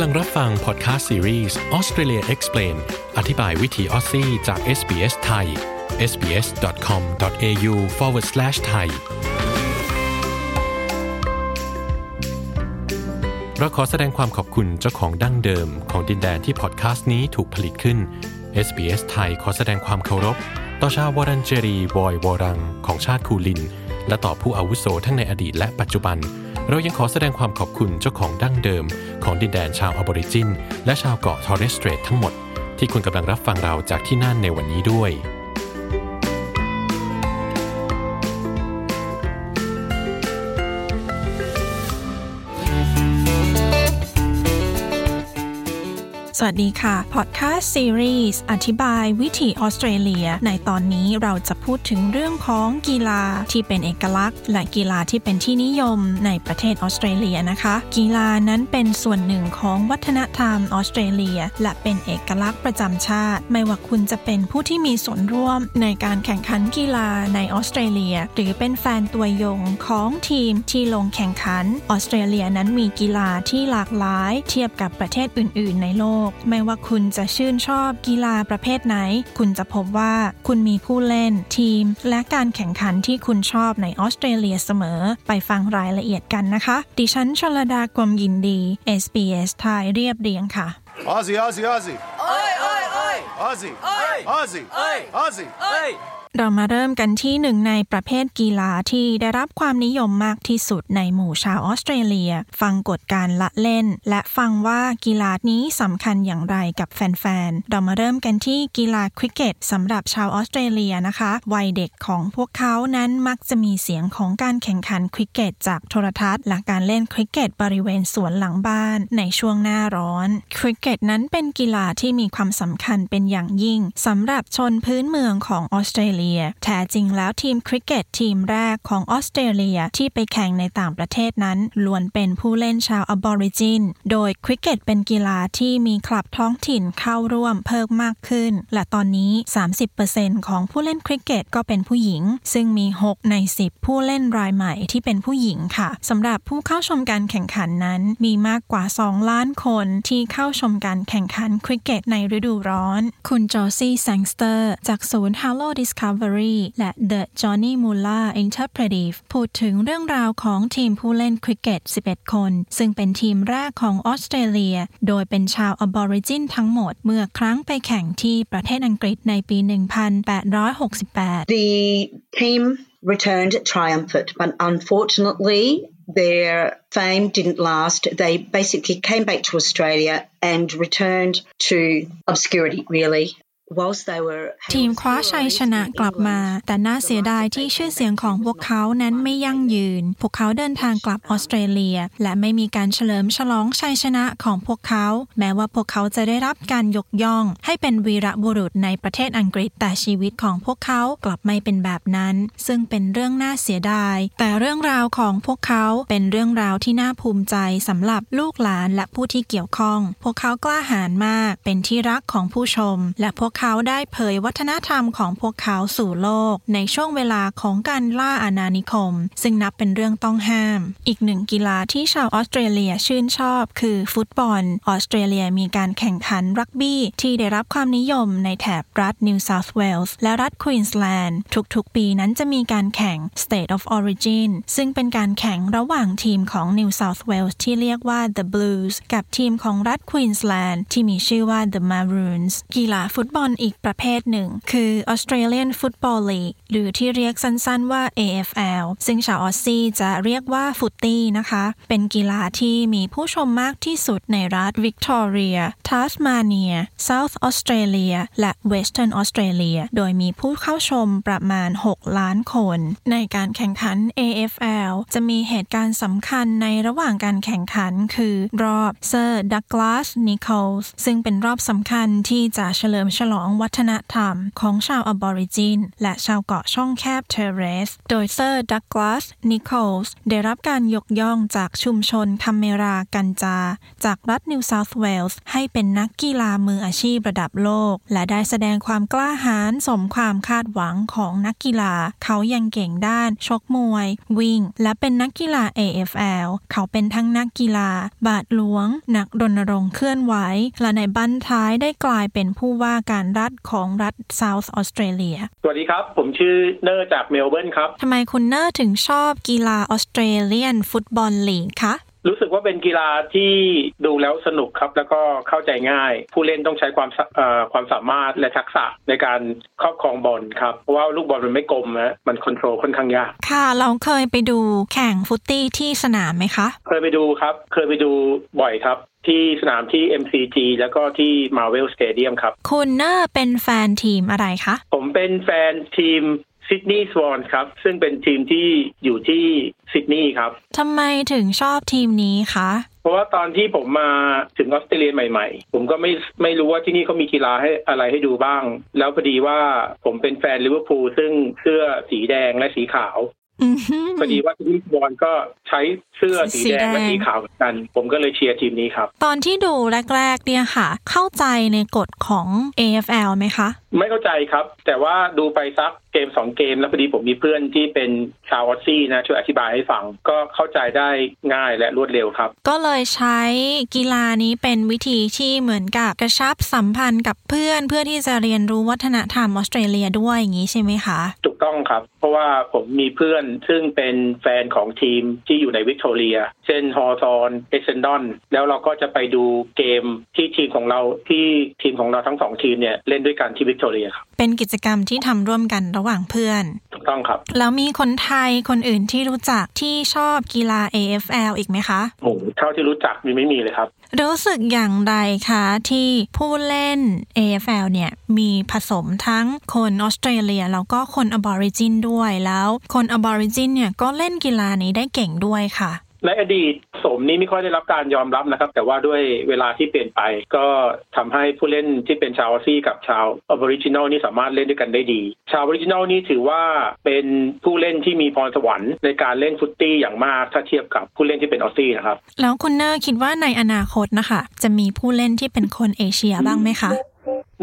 กำลังรับฟังพอดแคสต์ซีรีส์ Australia Explained อธิบายวิถีออสซีจาก SBS ไทย sbs.com.au forward slash thai เราขอแสดงความขอบคุณเจ้าของดั้งเดิมของดินแดนที่พอดแคสต์นี้ถูกผลิตขึ้น SBS ไทยขอแสดงความเคารพ ต่อชาววูรันเจรีวอยวูรัง ของชาติคูลิน และต่อผู้อาวุโสทั้งในอดีตและปัจจุบัน เรายังขอแสดงความขอบคุณเจ้าของดั้งเดิม ของดินแดนชาวอบอริจิน และชาวเกาะทอร์เรสสเตรททั้งหมด ที่คุณกำลังรับฟังเราจากที่นั่นในวันนี้ด้วย สวัสดีค่ะ พอดแคสต์ซีรีส์อธิบายวิถีออสเตรเลีย ในตอนนี้เราจะพูดถึงเรื่องของกีฬาที่เป็นเอกลักษณ์ และกีฬาที่เป็นที่นิยมในประเทศออสเตรเลียนะคะ กีฬานั้นเป็นส่วนหนึ่งของวัฒนธรรมออสเตรเลีย และเป็นเอกลักษณ์ประจำชาติ ไม่ว่าคุณจะเป็นผู้ที่มีส่วนร่วมในการแข่งขันกีฬาในออสเตรเลีย หรือเป็นแฟนตัวยงของทีมที่ลงแข่งขันออสเตรเลียนั้นมีกีฬาที่หลากหลาย เทียบกับประเทศอื่น ๆ ในโลกไม่ว่าคุณจะชื่นชอบกีฬาประเภทไหน คุณจะพบว่าคุณมีผู้เล่นทีม และการแข่งขันที่คุณชอบในออสเตรเลียเสมอ ไปฟังรายละเอียดกันนะคะ ดิฉันชลดากรมยินดี SBS ไทยเรียบเรียงค่ะ Aussie, Aussie, Aussie. Oi, oi, oi! Aussie. Oi! Aussie. Oi! Aussie. Oi! เรามาเริ่มกันที่หนึ่งในประเภทกีฬาที่ได้รับความนิยมมากที่สุดในหมู่ชาวออสเตรเลีย ฟังกฎการละเล่น และฟังว่ากีฬานี้สำคัญอย่างไรกับแฟนๆ เรามาเริ่มกันที่กีฬาคริกเก็ตสำหรับชาวออสเตรเลียนะคะ วัยเด็กของพวกเขานั้นมักจะมีเสียงของการแข่งขันคริกเก็ตจากโทรทัศน์ และการเล่นคริกเก็ตบริเวณสวนหลังบ้านในช่วงหน้าร้อน คริกเก็ตนั้นเป็นกีฬาที่มีความสำคัญเป็นอย่างยิ่งสำหรับชนพื้นเมืองของออสเตรเลียแท้จริงแล้วทีมคริกเก็ตทีมแรกของออสเตรเลียที่ไปแข่งในต่างประเทศนั้นล้วนเป็นผู้เล่นชาวอบอริจิน โดยคริกเก็ตเป็นกีฬาที่มีคลับท้องถิ่นเข้าร่วมเพิ่มมากขึ้น และตอนนี้ 30%ของผู้เล่นคริกเก็ตก็เป็นผู้หญิง ซึ่งมี 6 ใน 10 ผู้เล่นรายใหม่ที่เป็นผู้หญิงค่ะสำหรับผู้เข้าชมการแข่งขันนั้นมีมากกว่า 2 ล้านคนที่เข้าชมการแข่งขันคริกเก็ตในฤดูร้อน คุณ Josie Sangster จากศูนย์ Harrow Discovery และ The Johnny Mullagh Interpretive พูดถึงเรื่องราวของทีมผู้เล่นคริกเก็ต 11 คน ซึ่งเป็นทีมแรกของออสเตรเลีย โดยเป็นชาวอบอริจินทั้งหมด เมื่อครั้งไปแข่งที่ประเทศอังกฤษในปี 1868 The team returned triumphant, but unfortunately, their fame didn't last. They basically came back to Australia and returned to obscurity, really. Whilst they were ทีมคว้าชัยชนะกลับมา แต่น่าเสียดายที่ชื่อเสียงของพวกเขานั้นไม่ยั่งยืน พวกเขาเดินทางกลับออสเตรเลีย และไม่มีการเฉลิมฉลองชัยชนะของพวกเขา แม้ว่าพวกเขาจะได้รับการยกย่อง ให้เป็นวีรบุรุษในประเทศอังกฤษ แต่ชีวิตของพวกเขากลับไม่เป็นแบบนั้น ซึ่งเป็นเรื่องน่าเสียดาย แต่เรื่องราวของพวกเขาเป็นเรื่องราวที่น่าภูมิใจสำหรับลูกหลานและผู้ที่เกี่ยวข้อง พวกเขากล้าหาญมาก เป็นที่รักของผู้ชม และพวกเขาได้เผยวัฒนธรรมของพวกเขาสู่โลก ในช่วงเวลาของการล่าอาณานิคม ซึ่งนับเป็นเรื่องต้องห้าม อีกหนึ่งกีฬาที่ชาวออสเตรเลียชื่นชอบ คือฟุตบอล ออสเตรเลียมีการแข่งขันรักบี้ ที่ได้รับความนิยมในแถบรัฐนิวเซาท์เวลส์และรัฐควีนส์แลนด์ทุกๆ ปีนั้นจะมีการแข่ง State of Origin ซึ่งเป็นการแข่งระหว่างทีมของ New South Wales ที่เรียกว่า The Blues กับทีมของรัฐควีนส์แลนด์ที่มีชื่อว่า The Maroons กีฬาฟุตบอลอีกประเภทหนึ่ง คือ Australian Football League หรือที่เรียกสั้นๆว่า AFL ซึ่งชาวออสซี่จะเรียกว่า footy นะคะ เป็นกีฬาที่มีผู้ชมมากที่สุดในรัฐวิกตอเรีย ทัสมาเนีย South Australia และ Western Australia โดยมีผู้เข้าชมประมาณ 6 ล้านคน ในการแข่งขัน AFL จะมีเหตุการณ์สำคัญในระหว่างการแข่งขันคือรอบเซอร์ดักลาสนิโคลส์ซึ่งเป็นรอบสำคัญที่จะเฉลิมฉลองของวัฒนธรรมของชาวอบอริจิน และชาวเกาะช่องแคบเทเรส โดยเซอร์ดักลาสนิโคลส์ได้รับการยกย่องจากชุมชนคัมเมรากันจา จากรัฐนิวเซาท์เวลส์ให้เป็นนักกีฬามืออาชีพระดับโลก และได้แสดงความกล้าหาญสมความคาดหวังของนักกีฬา เขายังเก่งด้าน ชกมวย วิ่ง และเป็นนักกีฬา AFL เขาเป็นทั้งนักกีฬา บาทหลวง นักรณรงค์เคลื่อนไหว และในบั้นปลายได้กลายเป็นผู้ว่าการรัฐของรัฐเซาท์ออสเตรเลีย สวัสดีครับ ผมชื่อเนอร์จากเมลเบิร์นครับ ทำไมคุณเนอร์ถึงชอบกีฬา Australian Football League คะ รู้สึกว่าเป็นกีฬาที่ดูแล้วสนุกครับ แล้วก็เข้าใจง่าย ผู้เล่นต้องใช้ความสเอ่อความสามารถและทักษะในการครอบครองบอลครับ เพราะว่าลูกบอลมันไม่กลมนะมัน control ค่อนข้างยาก ค่ะ แล้วเคยไปดูแข่ง footy ที่สนามไหมคะ เคยไปดูครับ เคยไปดูบ่อยครับที่สนามที่ MCG แล้วก็ที่ Marvel Stadium ครับ คุณเนอร์เป็นแฟนทีมอะไรคะ ผมเป็นแฟนทีม Sydney Swans ครับ ซึ่งเป็นทีมที่อยู่ที่ซิดนีย์ครับทำไมถึงชอบทีมนี้คะ เพราะว่าตอนที่ผมมาถึงออสเตรเลียใหม่ ๆ ผมก็ไม่ไม่รู้ว่าที่นี่เขามีกีฬาให้อะไรให้ดูบ้าง แล้วพอดีว่าผมเป็นแฟนลิเวอร์พูลซึ่งเสื้อสีแดงและสีขาวอือหืพอดีว่าที่นี่บอลก็ใช้เสื้อสีแดงและสีแดงสีขาวเหมือนกัน ผมก็เลยเชียร์ทีมนี้ครับ ตอนที่ดูแรก ๆ เนี่ยค่ะ เข้าใจในกฎของ AFL ไหมคะไม่เข้าใจครับ แต่ว่าดูไปสักเกมสองเกม แล้วพอดีผมมีเพื่อนที่เป็นชาวออสซี่นะช่วยอธิบายให้ฟังก็เข้าใจได้ง่ายและรวดเร็วครับ ก็เลยใช้กีฬานี้เป็นวิธีที่เหมือนกับกระชับสัมพันธ์กับเพื่อนเพื่อที่จะเรียนรู้วัฒนธรรมออสเตรเลียด้วยอย่างนี้ใช่ไหมคะถูกต้องครับ เพราะว่าผมมีเพื่อนซึ่งเป็นแฟนของทีมที่อยู่ในวิกตอเรีย เช่น Hawthorn Essendon แล้วเราก็จะไปดูเกมที่ทีมของเราที่ทีมของเราทั้งสองทีมเนี่ยเล่นด้วยกันที่วิกตอเรียครับ เป็นกิจกรรมที่ทำร่วมกันระหว่างเพื่อน ถูกต้องครับ แล้วมีคนไทยคนอื่นที่รู้จักที่ชอบกีฬา AFL อีกไหมคะโอ้โหเท่าที่รู้จักมีไม่มีเลยครับ รู้สึกอย่างไรคะที่ผู้เล่น AFL เนี่ยมีผสมทั้งคนออสเตรเลียแล้วก็คนอบอริจินด้วยแล้ว คนอบอริจินเนี่ยก็เล่นกีฬานี้ได้เก่งด้วยค่ะ ในอดีตสมัยนี้ไม่ค่อยได้รับการยอมรับนะครับ แต่ว่าด้วยเวลาที่เปลี่ยนไปก็ทำให้ผู้เล่นที่เป็นชาวออสซี่กับชาว Aboriginal นี่สามารถเล่นด้วยกันได้ดี ชาว Aboriginal นี่ถือว่าเป็นผู้เล่นที่มีพรสวรรค์ในการเล่น footy อย่างมากถ้าเทียบกับผู้เล่นที่เป็นออสซี่นะครับ แล้วคุณเนอร์คิดว่าในอนาคตนะคะจะมีผู้เล่นที่เป็นคนเอเชียบ้างไหมคะ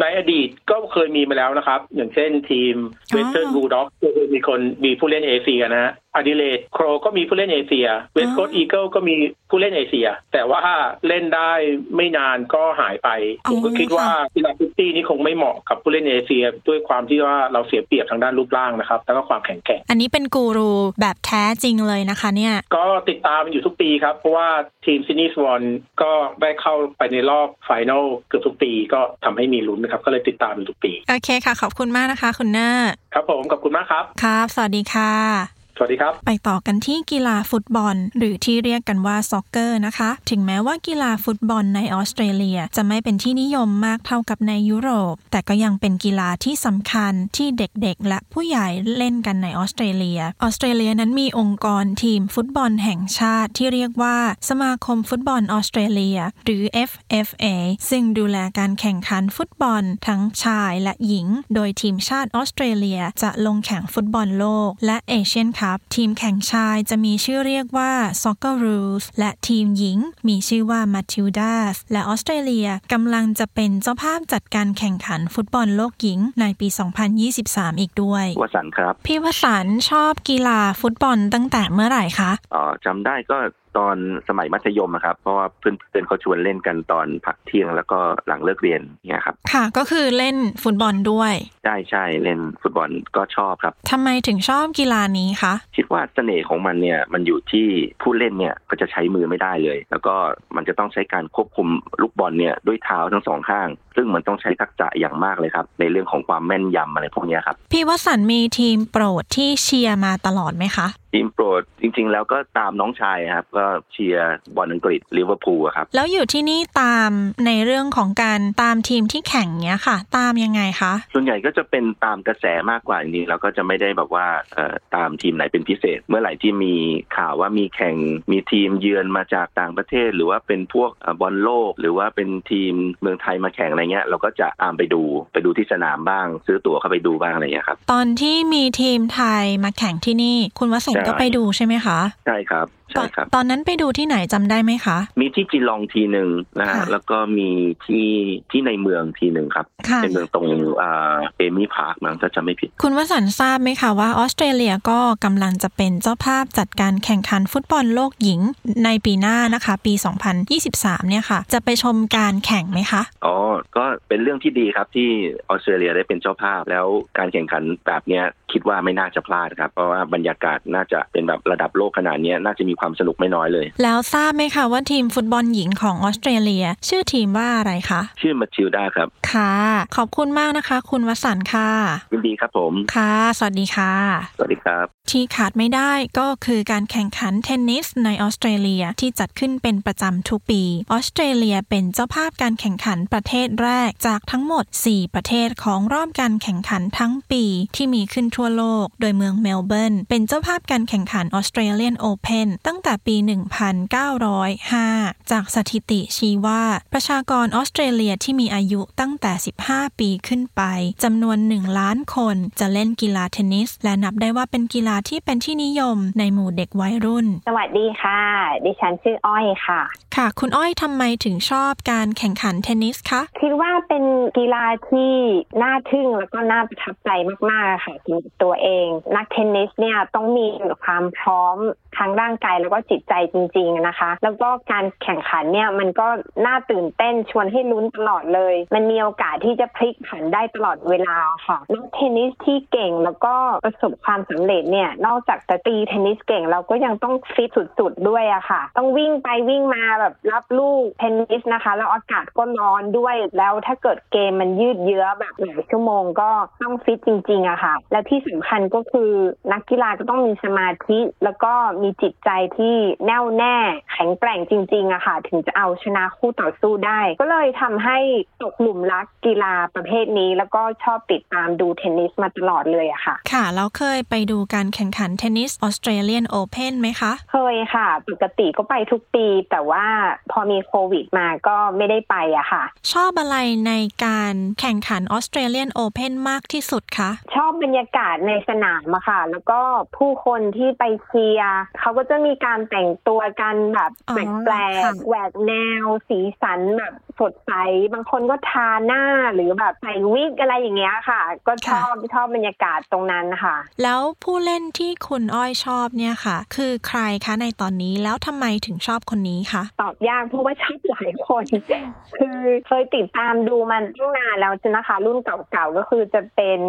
ในอดีตก็เคยมีมาแล้วนะครับ อย่างเช่นทีมอ๋อเวสเทิร์นบูลด็อกมีคนมีผู้เล่นเอเชียนะฮะ Adelaide Crows ก็มีผู้เล่นเอเชียWest Coast Eagles ก็มีผู้เล่นเอเชีย แต่ว่าเล่นได้ไม่นานก็หายไป ผมก็คิดว่ากีฬา footy นี่คงไม่เหมาะกับผู้เล่นเอเชีย ด้วยความที่ว่าเราเสียเปรียบทางด้านรูปร่างนะครับ แล้วก็ความแข็งแกร่ง อันนี้เป็นกูรูแบบแท้จริงเลยนะคะเนี่ย ก็ติดตามมันอยู่ทุกปีครับ เพราะว่าทีม Sydney Swans ก็ได้เข้าไปในรอบ final เกือบทุกปีก็ทำให้มีลุ้นนะครับ ก็เลยติดตามอยู่ทุกปี โอเคค่ะ ขอบคุณมากนะคะ คุณเนอร์ครับผม ขอบคุณมากครับ ครับ สวัสดีค่ะ สวัสดีครับ ไปต่อกันที่กีฬาฟุตบอล หรือที่เรียกกันว่าซ็อกเกอร์นะคะ ถึงแม้ว่ากีฬาฟุตบอลในออสเตรเลียจะไม่เป็นที่นิยมมากเท่ากับในยุโรป แต่ก็ยังเป็นกีฬาที่สำคัญที่เด็กๆ และผู้ใหญ่เล่นกันในออสเตรเลีย ออสเตรเลียนั้นมีองค์กรทีมฟุตบอลแห่งชาติที่เรียกว่าสมาคมฟุตบอลออสเตรเลีย หรือ FFA ซึ่งดูแลการแข่งขันฟุตบอลทั้งชายและหญิง โดยทีมชาติออสเตรเลียจะลงแข่งฟุตบอลโลก และเอเชียนคัพ ทีมแข่งชายจะมีชื่อเรียกว่า Soccer Rules และทีมหญิง มีชื่อว่า Matildas และออสเตรเลียกำลังจะเป็นเจ้าภาพจัดการแข่งขันฟุตบอลโลกหญิงในปี 2023 อีกด้วยวสันต์ครับ พี่วสันต์ชอบกีฬาฟุตบอลตั้งแต่เมื่อไหร่คะอ๋อจำได้ก็ ตอนสมัยมัธยมอะครับ เพราะว่าเพื่อนๆเขาชวนเล่นกันตอนพักเที่ยงแล้วก็หลังเลิกเรียนเนี่ยครับค่ะก็คือเล่นฟุตบอลด้วย ใช่ใช่เล่นฟุตบอลก็ชอบครับทำไมถึงชอบกีฬานี้คะคิดว่าเสน่ห์ของมันเนี่ยมันอยู่ที่ผู้เล่นเนี่ยก็จะใช้มือไม่ได้เลย แล้วก็มันจะต้องใช้การควบคุมลูกบอลเนี่ยด้วยเท้าทั้งสองข้าง ซึ่งมันต้องใช้ทักษะอย่างมากเลยครับในเรื่องของความแม่นยำอะไรพวกเนี้ยครับพี่วสันต์มีทีมโปรดที่เชียร์มาตลอดไหมคะจ ทีมโปรดจริง ๆ แล้วก็ตามน้องชายครับ ก็เชียร์บอลอังกฤษลิเวอร์พูลครับ แล้วอยู่ที่นี่ตามในเรื่องของการตามทีมที่แข่งเนี้ยค่ะ ตามยังไงคะส่วนใหญ่ก็จะเป็นตามกระแสมากกว่าจริงๆแล้วก็จะไม่ได้แบบว่าเอ่อตามทีมไหนเป็นพิเศษ เมื่อไหร่ที่มีข่าวว่ามีแข่งมีทีมเยือนมาจากต่างประเทศ หรือว่าเป็นพวกเอ่อบอลโลก หรือว่าเป็นทีมเมืองไทยมาแข่งอะไรเงี้ยเราก็จะตามไปดูไปดูที่สนามบ้าง ซื้อตั๋วเข้าไปดูบ้างอะไรเงี้ยครับตอนที่มีทีมไทยมาแข่งที่นี่ คุณวสุนใช่ก็ไปดูใช่ไหมคะ ใช่ครับ ใช่นครับ ตอนนั้นไปดูที่ไหนจำได้ไหมคะ มีที่จีลองทีหนึ่งนะฮะค่ะแล้วก็มีที่ที่ในเมืองทีหนึ่งครับค่ะในเมืองตรงอ่าเอมี่พาร์คมั้งถ้าจะไม่ผิด คุณวสันต์ทราบไหมคะว่าออสเตรเลียก็กำลังจะเป็นเจ้าภาพจัดการแข่งขันฟุตบอลโลกหญิงในปีหน้านะคะ ปี 2023 เนี่ยค่ะ จะไปชมการแข่งไหมคะ อ๋อ ก็เป็นเรื่องที่ดีครับที่ออสเตรเลียได้เป็นเจ้าภาพ แล้วการแข่งขันแบบเนี้ยคิดว่าไม่น่าจะพลาดครับเพราะว่าบรรยากาศน่าจะเป็นแบบระดับโลกขนาดเนี้ยน่าจะมีความสนุกไม่น้อยเลย แล้วทราบไหมคะว่าทีมฟุตบอลหญิงของออสเตรเลีย ชื่อทีมว่าอะไรคะ ชื่อมาชิลดาครับ ค่ะ ขอบคุณมากนะคะ คุณวสันต์ค่ะยินดีครับผม ค่ะ สวัสดีค่ะ สวัสดีครับ ที่ขาดไม่ได้ก็คือการแข่งขันเทนนิสในออสเตรเลียที่จัดขึ้นเป็นประจำทุกปี ออสเตรเลียเป็นเจ้าภาพการแข่งขันประเทศแรกจากทั้งหมด 4 ประเทศของรอบการแข่งขันทั้งปีที่มีขึ้นทั่วโลก โดยเมืองเมลเบิร์นเป็นเจ้าภาพการแข่งขันออสเตรเลียนโอเพนตั้ง้งแต่ปี 1905 จากสถิติชี้ว่า ประชากรออสเตรเลียที่มีอายุตั้งแต่ 15 ปีขึ้นไปจำนวน 1 ล้านคนจะเล่นกีฬาเทนนิส และนับได้ว่าเป็นกีฬาที่เป็นที่นิยมในหมู่เด็กวัยรุ่น สวัสดีค่ะ ดิฉันชื่ออ้อยค่ะ ค่ะ คุณอ้อยทำไมถึงชอบการแข่งขันเทนนิสคะคิดว่าเป็นกีฬาที่น่าทึ่งแล้วก็น่าประทับใจมากๆค่ะตัวเอง นักเทนนิสเนี่ยต้องมีความพร้อมทั้งร่างกายแล้วก็จิตใจจริง ๆนะคะ แล้วก็การแข่งขันเนี่ยมันก็น่าตื่นเต้นชวนให้ลุ้นตลอดเลย มันมีโอกาสที่จะพลิกผันได้ตลอดเวลาค่ะนักเทนนิสที่เก่งแล้วก็ประสบความสำเร็จเนี่ยนอกจากจะตีเทนนิสเก่งเราก็ยังต้องฟิตสุดๆด้วยอะค่ะ ต้องวิ่งไปวิ่งมาแบบรับลูกเทนนิสนะคะ แล้วอากาศก็ร้อนด้วยแล้วถ้าเกิดเกมมันยืดเยื้อแบบหลายชั่วโมงก็ต้องฟิตจริงๆอะค่ะ และที่สำคัญก็คือนักกีฬาก็ต้องมีสมาธิ แล้วก็มีจิตใจที่แน่วแน่แข็งแกร่งจริงๆอะค่ะ ถึงจะเอาชนะคู่ต่อสู้ได้ ก็เลยทำให้ตกหลุมรักกีฬาประเภทนี้ แล้วก็ชอบติดตามดูเทนนิสมาตลอดเลยอะค่ะ ค่ะแล้วเคยไปดูการแข่งขันเทนนิสออสเตรเลียนโอเพนไหมคะ เคยค่ะ ปกติก็ไปทุกปีแต่ว่าพอมีโควิดมาก็ไม่ได้ไปอะค่ะ ชอบอะไรในการแข่งขันออสเตรเลียนโอเพนมากที่สุดคะ ชอบบรรยากาศในสนามอะค่ะ แล้วก็ผู้คนที่ไปเชียร์เขาก็จะมีการแต่งตัวกันแบบอ๋อแปลค่ะกๆแหวกแนว สีสันแบบสดใส บางคนก็ทาหน้าหรือแบบใส่วิกอะไรอย่างเงี้ยค่ะ ก็ชอบชอบบรรยากาศตรงนั้นค่ะ แล้วผู้เล่นที่คุณอ้อยชอบเนี่ยค่ะ คือใครคะในตอนนี้แล้วทำไมถึงชอบคนนี้คะตอบยากเพราะว่าชอบหลายคน คือเคยติดตามดูมันตั้งนานแล้วใช่นะคะ รุ่นเก่าๆก็คือจะเป็น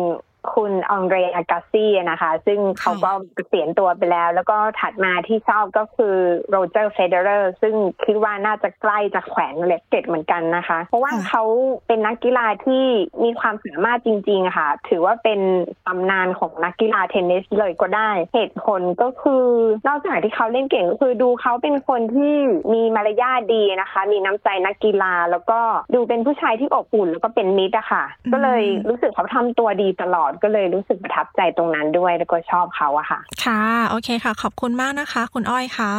คุณอังเดรอากาสซี่นะคะ ซึ่งเขาก็เกษียณตัวไปแล้ว แล้วก็ถัดมาที่ชอบก็คือโรเจอร์เฟเดอร์ซึ่งคิดว่าน่าจะใกล้จะแขวนเล็กเก็ตเหมือนกันนะคะ เพราะว่าเขาเป็นนักกีฬาที่มีความสามารถจริง ๆ ค่ะ ถือว่าเป็นตำนานของนักกีฬาเทนนิสเลยก็ได้ เหตุผลก็คือนอกจากที่เขาเล่นเก่งก็คือดูเขาเป็นคนที่มีมารยาทดีนะคะ มีน้ำใจนักกีฬาแล้วก็ดูเป็นผู้ชายที่อบอุ่นแล้วก็เป็นมิตรอะค่ะ ก็เลยรู้สึกเขาทำตัวดีตลอดก็เลยรู้สึกประทับใจตรงนั้นด้วยแล้วก็ชอบเขาอะค่ะ ค่ะ โอเคค่ะ ขอบคุณมากนะคะ คุณอ้อยค่ะ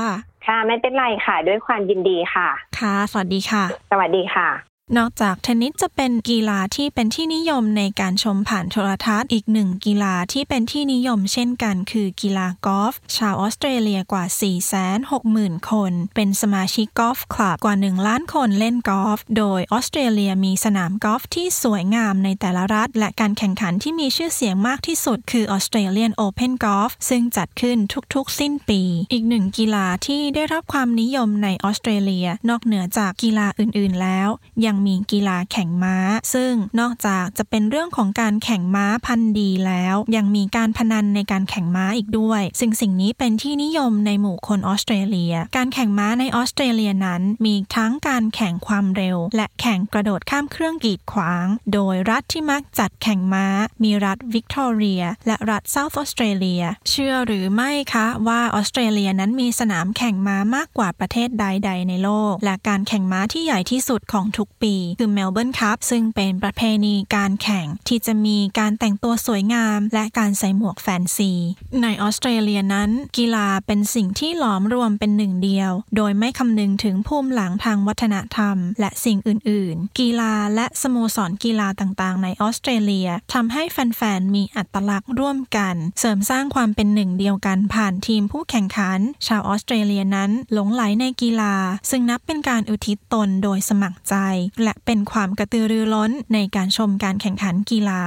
ค่ะ ไม่เป็นไรค่ะ ด้วยความยินดีค่ะ ค่ะ สวัสดีค่ะ สวัสดีค่ะ นอกจากเทนนิสจะเป็นกีฬาที่เป็นที่นิยมในการชมผ่านโทรทัศน์อีกหนึ่งกีฬาที่เป็นที่นิยมเช่นกันคือกีฬากอล์ฟชาวออสเตรเลียกว่า 460,000 คน เป็นสมาชิกกอล์ฟคลับกว่า 1 ล้านคนเล่นกอล์ฟโดยออสเตรเลียมีสนามกอล์ฟที่สวยงามในแต่ละรัฐ และการแข่งขันที่มีชื่อเสียงมากที่สุดคือ Australian Open Golf ซึ่งจัดขึ้นทุกๆ สิ้นปี อีกหนึ่งกีฬาที่ได้รับความนิยมในออสเตรเลีย นอกเหนือจากกีฬาอื่นๆ แล้วยังยังมีกีฬาแข่งม้า ซึ่งนอกจากจะเป็นเรื่องของการแข่งม้าพันธุ์ดีแล้ว ยังมีการพนันในการแข่งม้าอีกด้วย ซึ่งสิ่งนี้เป็นที่นิยมในหมู่คนออสเตรเลีย การแข่งม้าในออสเตรเลียนั้น มีทั้งการแข่งความเร็ว และแข่งกระโดดข้ามเครื่องกีดขวาง โดยรัฐที่มักจัดแข่งม้า มีรัฐวิกตอเรีย และรัฐเซาท์ออสเตรเลีย เชื่อหรือไม่คะว่าออสเตรเลียนั้นมีสนามแข่งม้ามากกว่าประเทศใด ๆ ในโลก และการแข่งม้าที่ใหญ่ที่สุดของทุกปีคือเมลเบิร์นคัพซึ่งเป็นประเพณีการแข่งที่จะมีการแต่งตัวสวยงาม และการใส่หมวกแฟนซี ในออสเตรเลียนั้น กีฬาเป็นสิ่งที่หลอมรวมเป็นหนึ่งเดียว โดยไม่คำนึงถึงภูมิหลังทางวัฒนธรรม และสิ่งอื่น ๆ กีฬาและสโมสรกีฬาต่าง ๆ ในออสเตรเลียทำให้แฟน ๆ มีอัตลักษณ์ร่วมกัน เสริมสร้างความเป็นหนึ่งเดียวกันผ่านทีมผู้แข่งขัน ชาวออสเตรเลียนั้นหลงไหลในกีฬา ซึ่งนับเป็นการอุทิศตนโดยสมัครใจและเป็นความกระตือรือร้นในการชมการแข่งขันกีฬา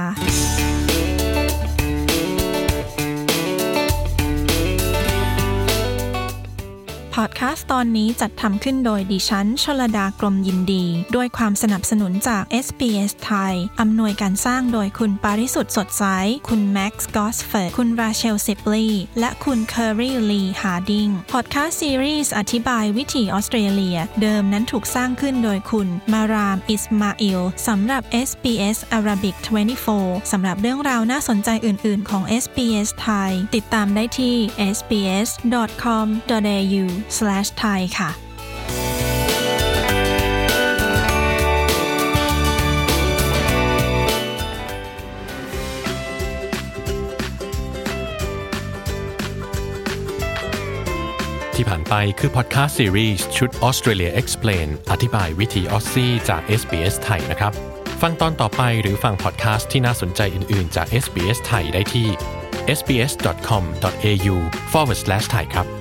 พอดแคสต์ตอนนี้จัดทำขึ้นโดยดิฉัน ชลดากรมยินดี ด้วยความสนับสนุนจาก SBS ไทย อำนวยการสร้างโดยคุณปาริสุทธ์สดใส คุณแม็กซ์กอสเฟิร์คุณราเชลซิปลีและคุณเคอรีลีฮาร์ดิง พอดแคสต์ซีรีส์อธิบายวิถีออสเตรเลีย เดิมนั้นถูกสร้างขึ้นโดยคุณ มาราม อิสมาอิลสำหรับ SBS Arabic 24 สำหรับเรื่องราวน่าสนใจอื่น ๆ ของ SBS ไทย ติดตามได้ที่ sbs.com.au thai ค่ะ ที่ผ่านไปคือพอดแคสต์ซีรีส์ชุด Australia Explain อธิบายวิธีออสซี่จาก SBS ไทยนะครับ ฟังตอนต่อไปหรือฟังพอดแคสต์ที่น่าสนใจอื่น ๆ จาก SBS ไทยได้ที่ sbs.com.au forward slash thai ครับ